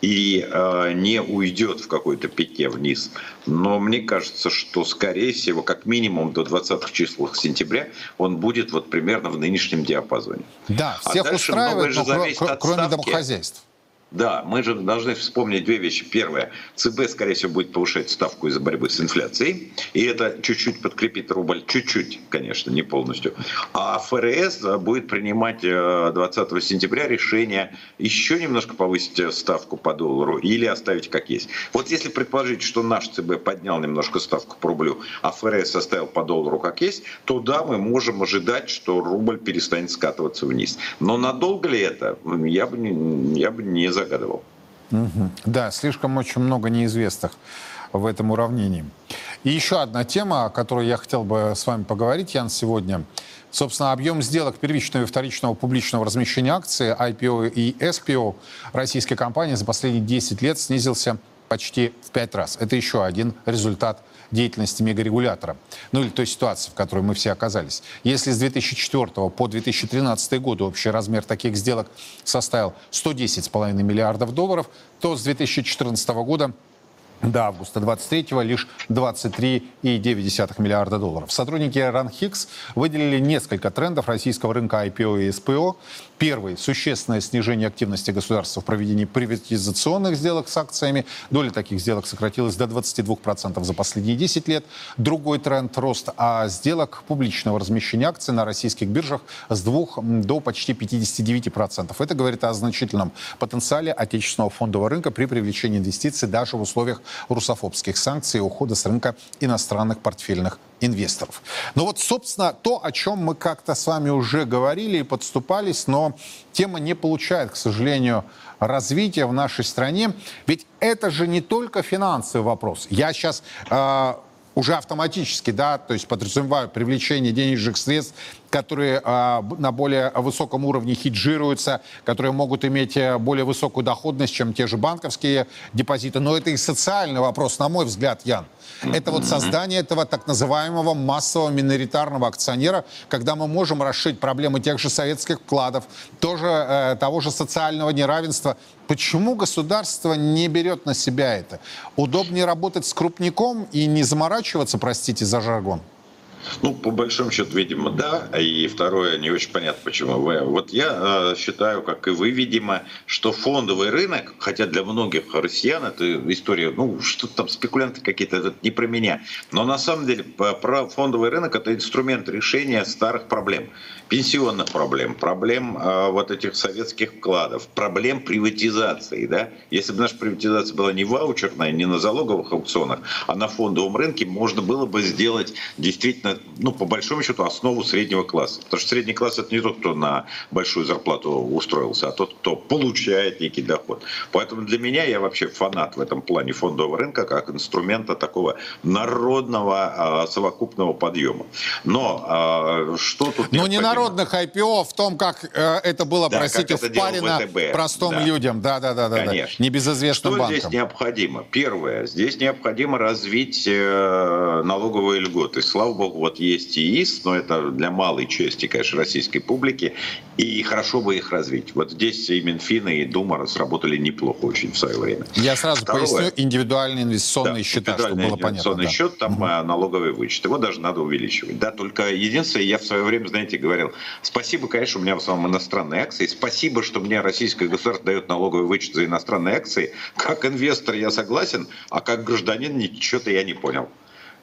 и э, не уйдет в какой-то пике вниз. Но мне кажется, что, скорее всего, как минимум до 20 числа сентября он будет вот примерно в нынешнем диапазоне. Да, всех а устраивает, но кроме, кроме домохозяйств. Да, мы же должны вспомнить две вещи. Первое, ЦБ, скорее всего, будет повышать ставку из-за борьбы с инфляцией, и это чуть-чуть подкрепит рубль, чуть-чуть, конечно, не полностью. А ФРС будет принимать 20 э, сентября решение еще немножко повысить э, ставку по доллару или оставить как есть. Вот если предположить, что наш ЦБ поднял немножко ставку по рублю, а ФРС оставил по доллару как есть, то да, мы можем ожидать, что рубль перестанет скатываться вниз. Но надолго ли это? Я бы я бы не загадывал. Угу. Да, слишком очень много неизвестных в этом уравнении. И еще одна тема, о которой я хотел бы с вами поговорить, Ян, сегодня. Собственно, объем сделок первичного и вторичного публичного размещения акций IPO и SPO российской компании за последние 10 лет снизился почти в 5 раз. Это еще один результат деятельности мегарегулятора. Ну или той ситуации, в которой мы все оказались. Если с 2004 по 2013 год общий размер таких сделок составил 110,5 миллиардов долларов, то с 2014 года до августа 23-го лишь 23,9 миллиарда долларов. Сотрудники RunHix выделили несколько трендов российского рынка IPO и SPO. Первый – существенное снижение активности государства в проведении приватизационных сделок с акциями. Доля таких сделок сократилась до 22% за последние 10 лет. Другой тренд – рост а сделок публичного размещения акций на российских биржах с 2 до почти 59%. Это говорит о значительном потенциале отечественного фондового рынка при привлечении инвестиций даже в условиях русофобских санкций и ухода с рынка иностранных портфельных инвесторов. Ну вот, собственно, то, о чем мы как-то с вами уже говорили и подступались, но тема не получает, к сожалению, развития в нашей стране. Ведь это же не только финансовый вопрос. Я сейчас... Э, уже автоматически, да, то есть подразумеваю привлечение денежных средств которые а, на более высоком уровне хеджируются, которые могут иметь э, более высокую доходность, чем те же банковские депозиты. Но это и социальный вопрос, на мой взгляд, Ян. Это вот создание этого так называемого массового миноритарного акционера, когда мы можем расширить проблемы тех же советских вкладов, тоже э, того же социального неравенства. Почему государство не берет на себя это? Удобнее работать с крупником и не заморачиваться, простите за жаргон? Ну, по большому счету, видимо, да. И второе, не очень понятно, почему. Вот я э, считаю, как и вы, видимо, что фондовый рынок, хотя для многих россиян это история, ну, что там спекулянты какие-то, это не про меня. Но на самом деле про фондовый рынок это инструмент решения старых проблем. Пенсионных проблем, проблем э, вот этих советских вкладов, проблем приватизации. Да? Если бы наша приватизация была не ваучерная, не на залоговых аукционах, а на фондовом рынке, можно было бы сделать действительно ну, по большому счету, основу среднего класса. Потому что средний класс это не тот, кто на большую зарплату устроился, а тот, кто получает некий доход. Поэтому для меня я вообще фанат в этом плане фондового рынка как инструмента такого народного а, совокупного подъема. Но а, что тут Ну, не народных IPO в том, как э, это было, да, простите, это впарено простым да. людям. Да, да, да, да. Конечно. Да. Небезызвестным что банкам. здесь необходимо? Первое, здесь необходимо развить э, налоговые льготы. Слава богу, вот есть ИИС, но это для малой части, конечно, российской публики, и хорошо бы их развить. Вот здесь и Минфин, и Дума разработали неплохо очень в свое время. Я сразу Второе, поясню, индивидуальные инвестиционные да, счета, чтобы было понятно. инвестиционный да. счет, там угу. налоговый вычет, его даже надо увеличивать. Да, только единственное, я в свое время, знаете, говорил, спасибо, конечно, у меня в основном иностранные акции, спасибо, что мне российское государство дает налоговый вычет за иностранные акции. Как инвестор я согласен, а как гражданин ничего-то я не понял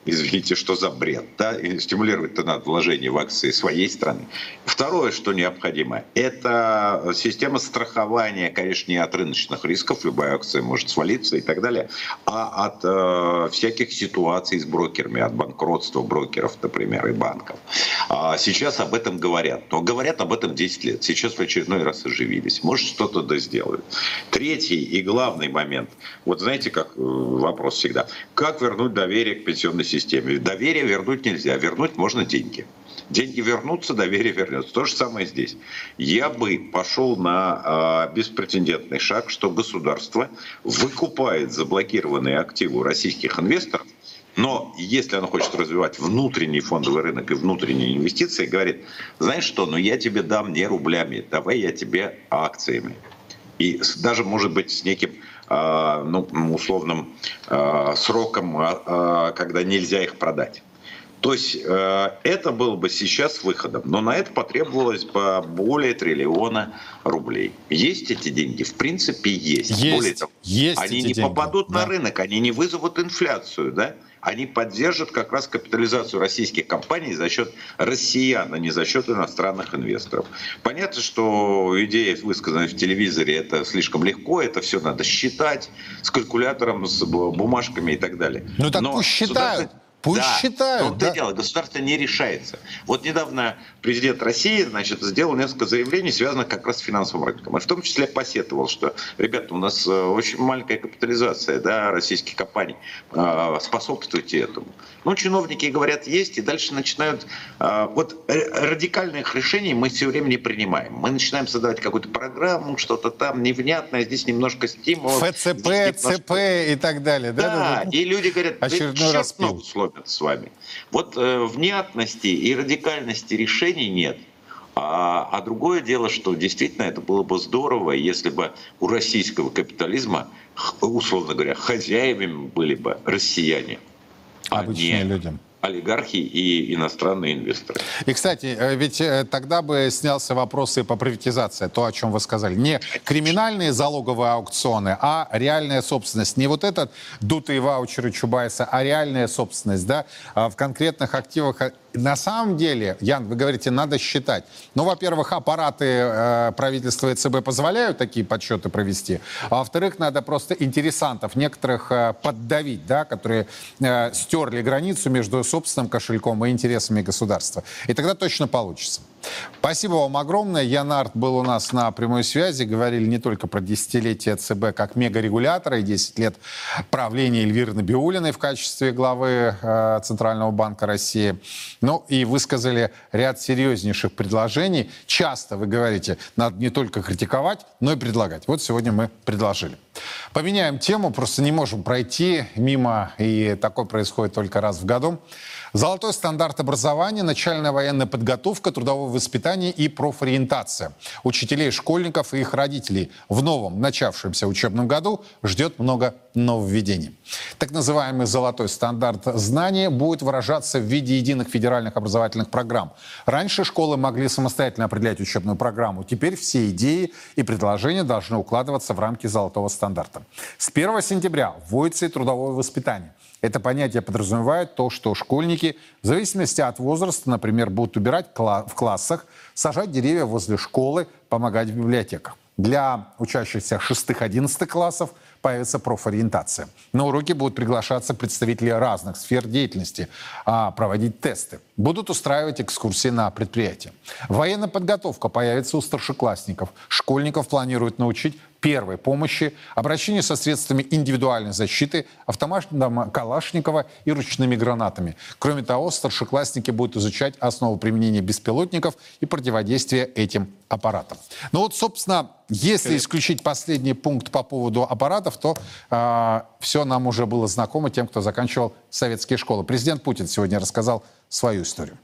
извините, что за бред, да, и стимулировать-то надо вложение в акции своей страны. Второе, что необходимо, это система страхования, конечно, не от рыночных рисков, любая акция может свалиться и так далее, а от э, всяких ситуаций с брокерами, от банкротства брокеров, например, и банков. А сейчас об этом говорят, но говорят об этом 10 лет, сейчас в очередной раз оживились, может что-то да сделают. Третий и главный момент, вот знаете, как э, вопрос всегда, как вернуть доверие к пенсионной системе? Системе. Доверие вернуть нельзя, вернуть можно деньги. Деньги вернутся, доверие вернется. То же самое здесь. Я бы пошел на э, беспрецедентный шаг, что государство выкупает заблокированные активы российских инвесторов, но если оно хочет развивать внутренний фондовый рынок и внутренние инвестиции, говорит, знаешь что, ну я тебе дам не рублями, давай я тебе акциями. И даже, может быть, с неким ну, условным а, сроком, а, когда нельзя их продать. То есть э, это было бы сейчас выходом, но на это потребовалось бы более триллиона рублей. Есть эти деньги? В принципе, есть. есть более того, есть они не деньги. попадут да. на рынок, они не вызовут инфляцию, да? Они поддержат как раз капитализацию российских компаний за счет россиян, а не за счет иностранных инвесторов. Понятно, что идея, высказанная в телевизоре, это слишком легко, это все надо считать с калькулятором, с бумажками и так далее. Ну так Но пусть считают. Пусть да, считают. Но да. дело, государство не решается. Вот недавно президент России значит, сделал несколько заявлений, связанных как раз с финансовым рынком. И в том числе посетовал, что, ребята, у нас э, очень маленькая капитализация да, российских компаний. Э, способствуйте этому. Ну, чиновники говорят, есть, и дальше начинают... Э, вот радикальных решений мы все время не принимаем. Мы начинаем создавать какую-то программу, что-то там невнятное, здесь немножко стимулов. ФЦП, немножко... ЦП и так далее. Да, да, да. и люди говорят, очередной раз ломят с вами. Вот э, внятности и радикальности решений нет. А, а другое дело, что действительно это было бы здорово, если бы у российского капитализма, условно говоря, хозяевами были бы россияне. А Обычные а не люди олигархи и иностранные инвесторы. И, кстати, э, ведь э, тогда бы снялся вопрос и по приватизации, то, о чем вы сказали. Не криминальные залоговые аукционы, а реальная собственность. Не вот этот дутые ваучеры Чубайса, а реальная собственность, да, а в конкретных активах на самом деле, Ян, вы говорите, надо считать. Ну, во-первых, аппараты э, правительства и ЦБ позволяют такие подсчеты провести. А во-вторых, надо просто интересантов некоторых э, поддавить, да, которые э, стерли границу между собственным кошельком и интересами государства. И тогда точно получится. Спасибо вам огромное. Ян Арт был у нас на прямой связи. Говорили не только про десятилетие ЦБ как мегарегулятора и 10 лет правления Эльвиры Набиулиной в качестве главы э, Центрального банка России. Ну и высказали ряд серьезнейших предложений. Часто вы говорите, надо не только критиковать, но и предлагать. Вот сегодня мы предложили. Поменяем тему, просто не можем пройти мимо, и такое происходит только раз в году. Золотой стандарт образования, начальная военная подготовка, трудовое воспитание и профориентация. Учителей, школьников и их родителей в новом начавшемся учебном году ждет много нововведений. Так называемый золотой стандарт знания будет выражаться в виде единых федеральных образовательных программ. Раньше школы могли самостоятельно определять учебную программу. Теперь все идеи и предложения должны укладываться в рамки золотого стандарта. С 1 сентября вводится и трудовое воспитание. Это понятие подразумевает то, что школьники в зависимости от возраста, например, будут убирать в классах, сажать деревья возле школы, помогать в библиотеках. Для учащихся 6-11 классов появится профориентация. На уроки будут приглашаться представители разных сфер деятельности, а проводить тесты. Будут устраивать экскурсии на предприятия. Военная подготовка появится у старшеклассников. Школьников планируют научить первой помощи, обращению со средствами индивидуальной защиты, автоматом Калашникова и ручными гранатами. Кроме того, старшеклассники будут изучать основу применения беспилотников и противодействия этим аппаратам. Ну вот, собственно, если исключить последний пункт по поводу аппаратов, то э, а, все нам уже было знакомо тем, кто заканчивал советские школы. Президент Путин сегодня рассказал свою историю.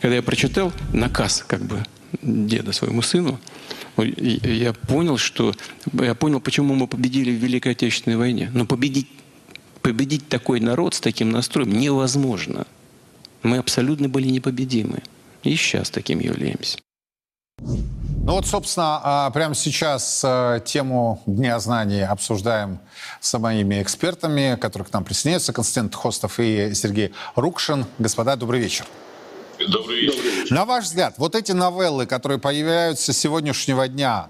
Когда я прочитал наказ как бы деда своему сыну, я понял, что я понял, почему мы победили в Великой Отечественной войне. Но победить, победить такой народ с таким настроем невозможно. Мы абсолютно были непобедимы. И сейчас таким являемся. Ну вот, собственно, а, прямо сейчас а, тему Дня знаний обсуждаем с моими экспертами, которые к нам присоединяются. Константин Хостов и Сергей Рукшин. Господа, добрый вечер. Добрый вечер. На ваш взгляд, вот эти новеллы, которые появляются с сегодняшнего дня,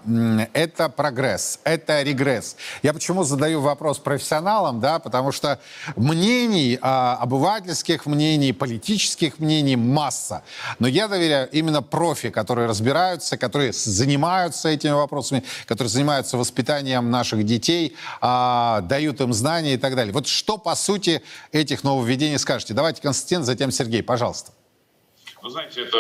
это прогресс, это регресс. Я почему задаю вопрос профессионалам, да, потому что мнений, а, обывательских мнений, политических мнений масса. Но я доверяю именно профи, которые разбираются, которые занимаются этими вопросами, которые занимаются воспитанием наших детей, а, дают им знания и так далее. Вот что, по сути, этих нововведений скажете? Давайте, Константин, затем Сергей, пожалуйста. Вы знаете, это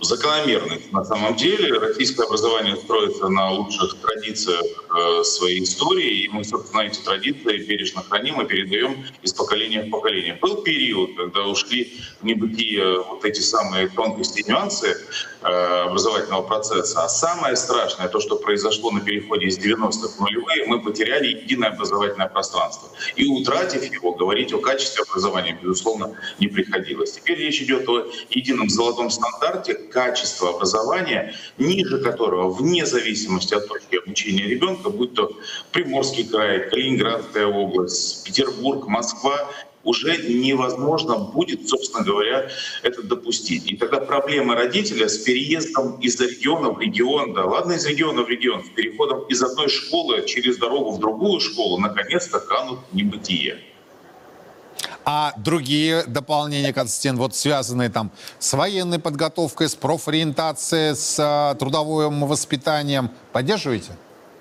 закономерность на самом деле. Российское образование строится на лучших традициях э, своей истории, и мы, собственно, эти традиции бережно храним и передаем из поколения в поколение. Был период, когда ушли в небытие вот эти самые тонкости и нюансы э, образовательного процесса. А самое страшное, то, что произошло на переходе из 90-х в нулевые, мы потеряли единое образовательное пространство. И утратив его, говорить о качестве образования, безусловно, не приходилось. Теперь речь идет о едином золотом стандарте, качество образования, ниже которого, вне зависимости от точки обучения ребенка, будь то Приморский край, Калининградская область, Петербург, Москва, уже невозможно будет, собственно говоря, это допустить. И тогда проблема родителя с переездом из региона в регион, да ладно из региона в регион, с переходом из одной школы через дорогу в другую школу, наконец-то канут в небытие. А другие дополнения, Константин, вот связанные там с военной подготовкой, с профориентацией, с а, трудовым воспитанием, поддерживаете?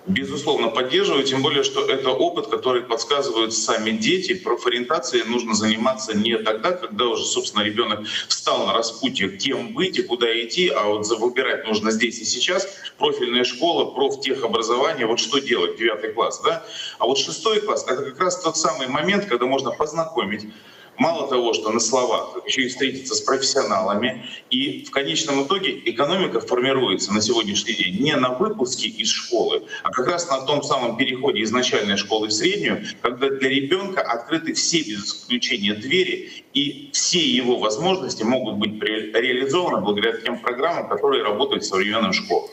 Безусловно, поддерживаю, тем более, что это опыт, который подсказывают сами дети. Профориентацией нужно заниматься не тогда, когда уже, собственно, ребенок встал на распутье, кем быть и куда идти, а вот выбирать нужно здесь и сейчас. Профильная школа, профтехобразование, вот что делать, девятый класс, да? А вот шестой класс — это как раз тот самый момент, когда можно познакомить мало того, что на словах, еще и встретиться с профессионалами. И в конечном итоге экономика формируется на сегодняшний день не на выпуске из школы, а как раз на том самом переходе из начальной школы в среднюю, когда для ребенка открыты все без исключения двери, и все его возможности могут быть реализованы благодаря тем программам, которые работают в современных школах.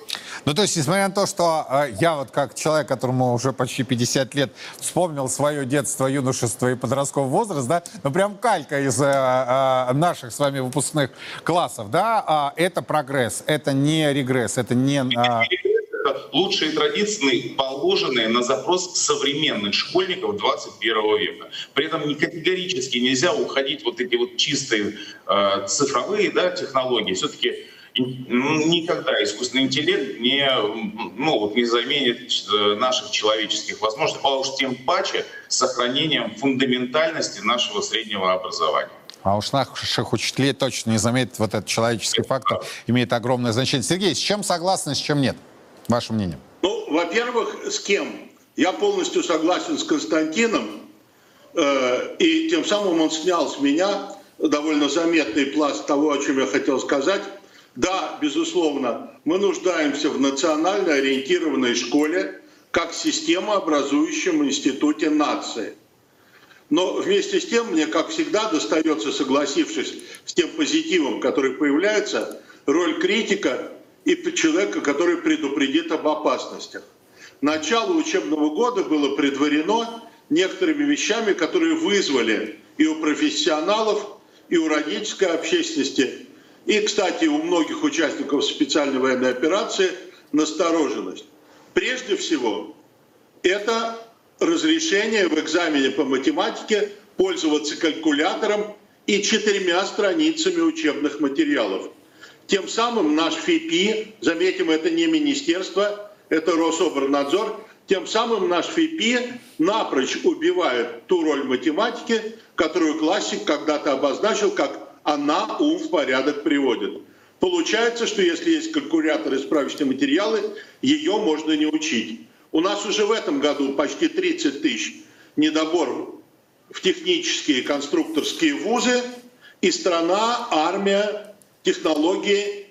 Ну, то есть, несмотря на то, что э, я вот как человек, которому уже почти 50 лет, вспомнил свое детство, юношество и подростковый возраст, да, ну, прям калька из э, э, наших с вами выпускных классов, да, э, это прогресс, это не регресс, это не... Э, лучшие традиции, положенные на запрос современных школьников 21 века. При этом категорически нельзя уходить вот эти вот чистые э, цифровые да, технологии. Все-таки никогда искусственный интеллект не, ну, вот не заменит э, наших человеческих возможностей, а уж тем паче с сохранением фундаментальности нашего среднего образования. А уж наших учителей точно не заметит вот этот человеческий фактор, имеет огромное значение. Сергей, с чем согласны, с чем нет? Ваше мнение? Ну, во-первых, с кем? Я полностью согласен с Константином, э, и тем самым он снял с меня довольно заметный пласт того, о чем я хотел сказать. Да, безусловно, мы нуждаемся в национально ориентированной школе как системообразующем институте нации. Но вместе с тем мне, как всегда, достается, согласившись с тем позитивом, который появляется, роль критика и человека, который предупредит об опасностях. Начало учебного года было предварено некоторыми вещами, которые вызвали и у профессионалов, и у родительской общественности и, кстати, у многих участников специальной военной операции настороженность. Прежде всего, это разрешение в экзамене по математике пользоваться калькулятором и четырьмя страницами учебных материалов. Тем самым наш ФИПИ, заметим, это не министерство, это Рособорнадзор, тем самым наш ФИПИ напрочь убивает ту роль математики, которую классик когда-то обозначил как она ум в порядок приводит. Получается, что если есть калькулятор и справочные материалы, ее можно не учить. У нас уже в этом году почти 30 тысяч недобор в технические конструкторские вузы, и страна, армия, технологии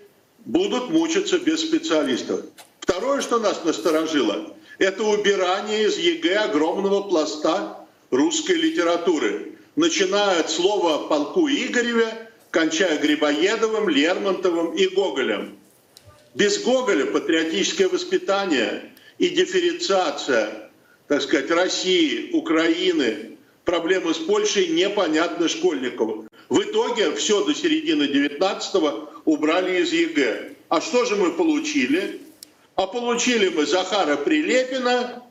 будут мучиться без специалистов. Второе, что нас насторожило, это убирание из ЕГЭ огромного пласта русской литературы. Начиная от слова о полку Игореве кончая Грибоедовым, Лермонтовым и Гоголем. Без Гоголя патриотическое воспитание и дифференциация, так сказать, России, Украины, проблемы с Польшей непонятны школьникам. В итоге все до середины 19-го убрали из ЕГЭ. А что же мы получили? А получили мы Захара Прилепина,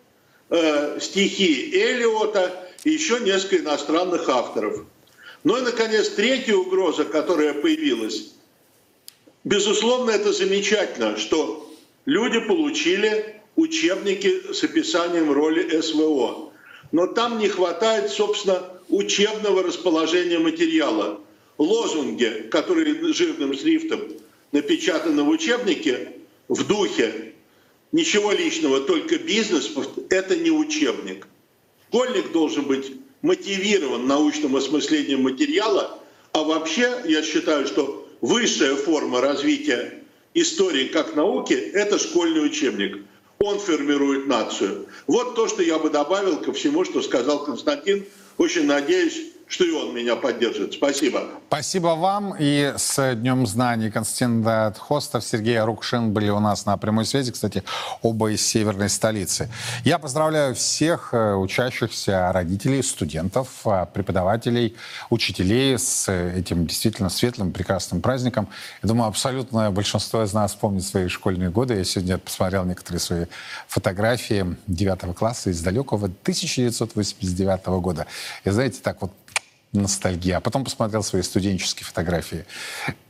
э, стихи Элиота и еще несколько иностранных авторов. Ну и, наконец, третья угроза, которая появилась. Безусловно, это замечательно, что люди получили учебники с описанием роли СВО. Но там не хватает, собственно, учебного расположения материала. Лозунги, которые жирным шрифтом напечатаны в учебнике, в духе ничего личного, только бизнес, это не учебник. Школьник должен быть мотивирован научным осмыслением материала, а вообще я считаю, что высшая форма развития истории как науки – это школьный учебник. Он формирует нацию. Вот то, что я бы добавил ко всему, что сказал Константин. Очень надеюсь, что и он меня поддержит. Спасибо. Спасибо вам. И с Днем знаний Константин Хостов, Сергей Рукшин были у нас на прямой связи, кстати, оба из северной столицы. Я поздравляю всех э, учащихся, родителей, студентов, э, преподавателей, учителей с этим действительно светлым, прекрасным праздником. Я думаю, абсолютно большинство из нас помнит свои школьные годы. Я сегодня посмотрел некоторые свои фотографии 9 класса из далекого 1989 года. И знаете, так вот ностальгия. А потом посмотрел свои студенческие фотографии.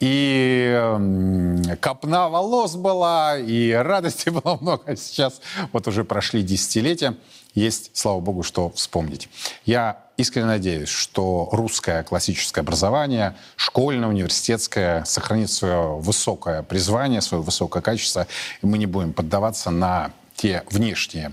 И копна волос была, и радости было много. Сейчас вот уже прошли десятилетия. Есть, слава богу, что вспомнить. Я искренне надеюсь, что русское классическое образование, школьное, университетское, сохранит свое высокое призвание, свое высокое качество, и мы не будем поддаваться на те внешние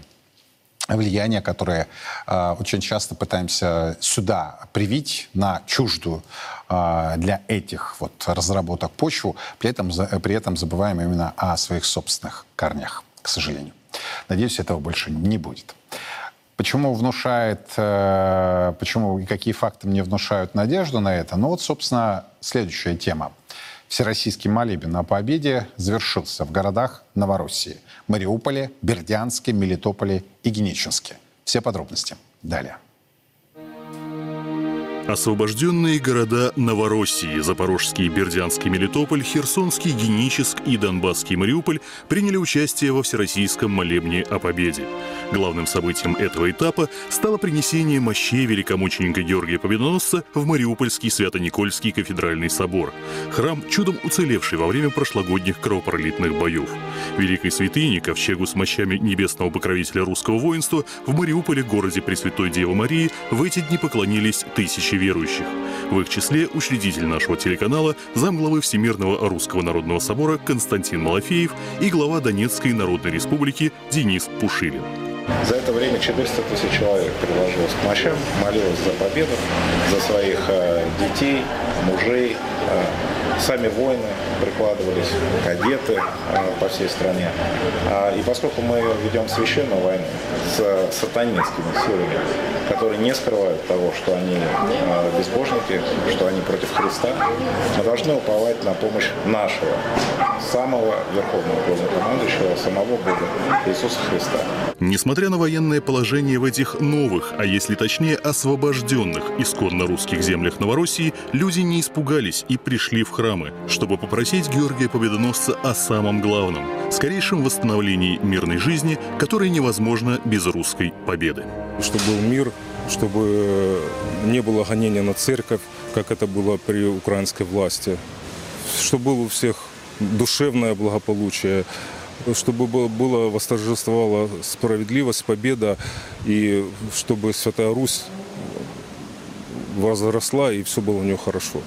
влияние, которое э, очень часто пытаемся сюда привить на чуждую э, для этих вот разработок почву, при этом, за, при этом забываем именно о своих собственных корнях, к сожалению. Надеюсь, этого больше не будет. Почему внушает, э, почему и какие факты мне внушают надежду на это? Ну вот, собственно, следующая тема. Всероссийский молебен о победе завершился в городах Новороссии – Мариуполе, Бердянске, Мелитополе и Генечинске. Все подробности далее. Освобожденные города Новороссии, Запорожский, Бердянский, Мелитополь, Херсонский, Геническ и Донбасский Мариуполь приняли участие во Всероссийском молебне о победе. Главным событием этого этапа стало принесение мощей великомученика Георгия Победоносца в Мариупольский Свято-Никольский кафедральный собор. Храм, чудом уцелевший во время прошлогодних кровопролитных боев. Великой святыни, ковчегу с мощами небесного покровителя русского воинства, в Мариуполе, городе Пресвятой Девы Марии, в эти дни поклонились тысячи верующих. В их числе учредитель нашего телеканала, замглавы Всемирного Русского Народного Собора Константин Малафеев и глава Донецкой Народной Республики Денис Пушилин. За это время 400 тысяч человек приложилось к мощам, молилось за победу, за своих э, детей, мужей, э, сами воины прикладывались, кадеты э, по всей стране. А, и поскольку мы ведем священную войну с сатанинскими силами, которые не скрывают того, что они э, безбожники, что они против Христа, мы должны уповать на помощь нашего, самого верховного главнокомандующего, самого Бога Иисуса Христа. Несмотря на военное положение в этих новых, а если точнее освобожденных исконно русских землях Новороссии, люди не испугались и пришли в храмы, чтобы попросить Георгия Победоносца о самом главном – скорейшем восстановлении мирной жизни, которая невозможна без русской победы. Чтобы был мир, чтобы не было гонения на церковь, как это было при украинской власти, чтобы было у всех душевное благополучие, чтобы было восторжествовала справедливость, победа, и чтобы Святая Русь возросла, и все было у нее хорошо.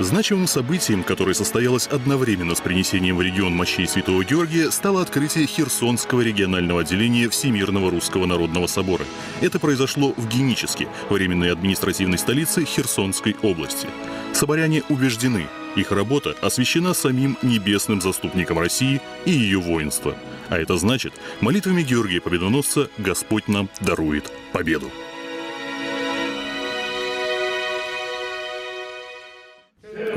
Значимым событием, которое состоялось одновременно с принесением в регион мощей Святого Георгия, стало открытие Херсонского регионального отделения Всемирного Русского Народного Собора. Это произошло в Геническе, временной административной столице Херсонской области. Соборяне убеждены, их работа освящена самим небесным заступником России и ее воинства. А это значит, молитвами Георгия Победоносца Господь нам дарует победу.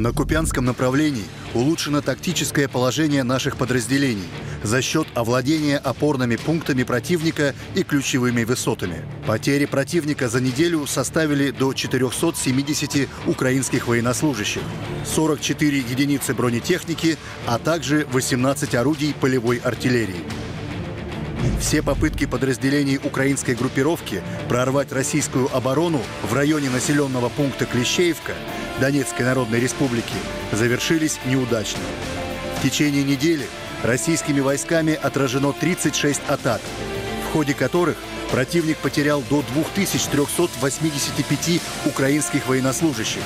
На Купянском направлении улучшено тактическое положение наших подразделений за счет овладения опорными пунктами противника и ключевыми высотами. Потери противника за неделю составили до 470 украинских военнослужащих, 44 единицы бронетехники, а также 18 орудий полевой артиллерии. Все попытки подразделений украинской группировки прорвать российскую оборону в районе населенного пункта Клещеевка Донецкой Народной Республики завершились неудачно. В течение недели российскими войсками отражено 36 атак, в ходе которых противник потерял до 2385 украинских военнослужащих,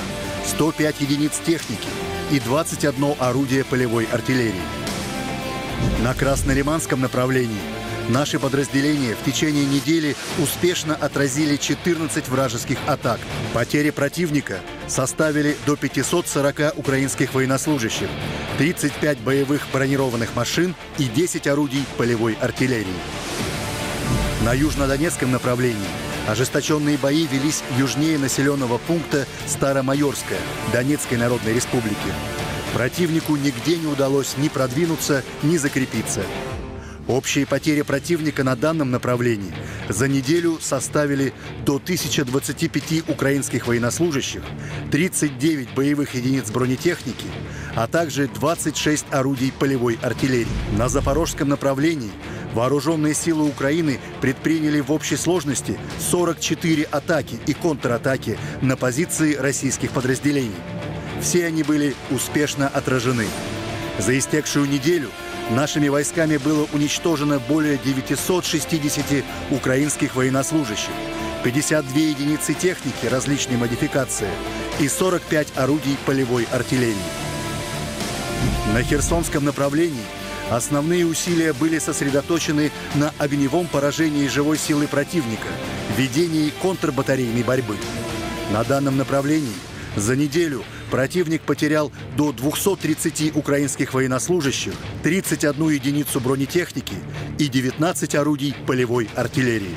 105 единиц техники и 21 орудие полевой артиллерии. На Краснолиманском направлении Наши подразделения в течение недели успешно отразили 14 вражеских атак. Потери противника составили до 540 украинских военнослужащих, 35 боевых бронированных машин и 10 орудий полевой артиллерии. На южнодонецком направлении ожесточенные бои велись южнее населенного пункта Старомайорская Донецкой Народной Республики. Противнику нигде не удалось ни продвинуться, ни закрепиться. Общие потери противника на данном направлении за неделю составили до 1025 украинских военнослужащих, 39 боевых единиц бронетехники, а также 26 орудий полевой артиллерии. На запорожском направлении вооруженные силы Украины предприняли в общей сложности 44 атаки и контратаки на позиции российских подразделений. Все они были успешно отражены. За истекшую неделю нашими войсками было уничтожено более 960 украинских военнослужащих, 52 единицы техники различной модификации и 45 орудий полевой артиллерии. На Херсонском направлении основные усилия были сосредоточены на огневом поражении живой силы противника, ведении контрбатарейной борьбы. На данном направлении за неделю противник потерял до 230 украинских военнослужащих, 31 единицу бронетехники и 19 орудий полевой артиллерии.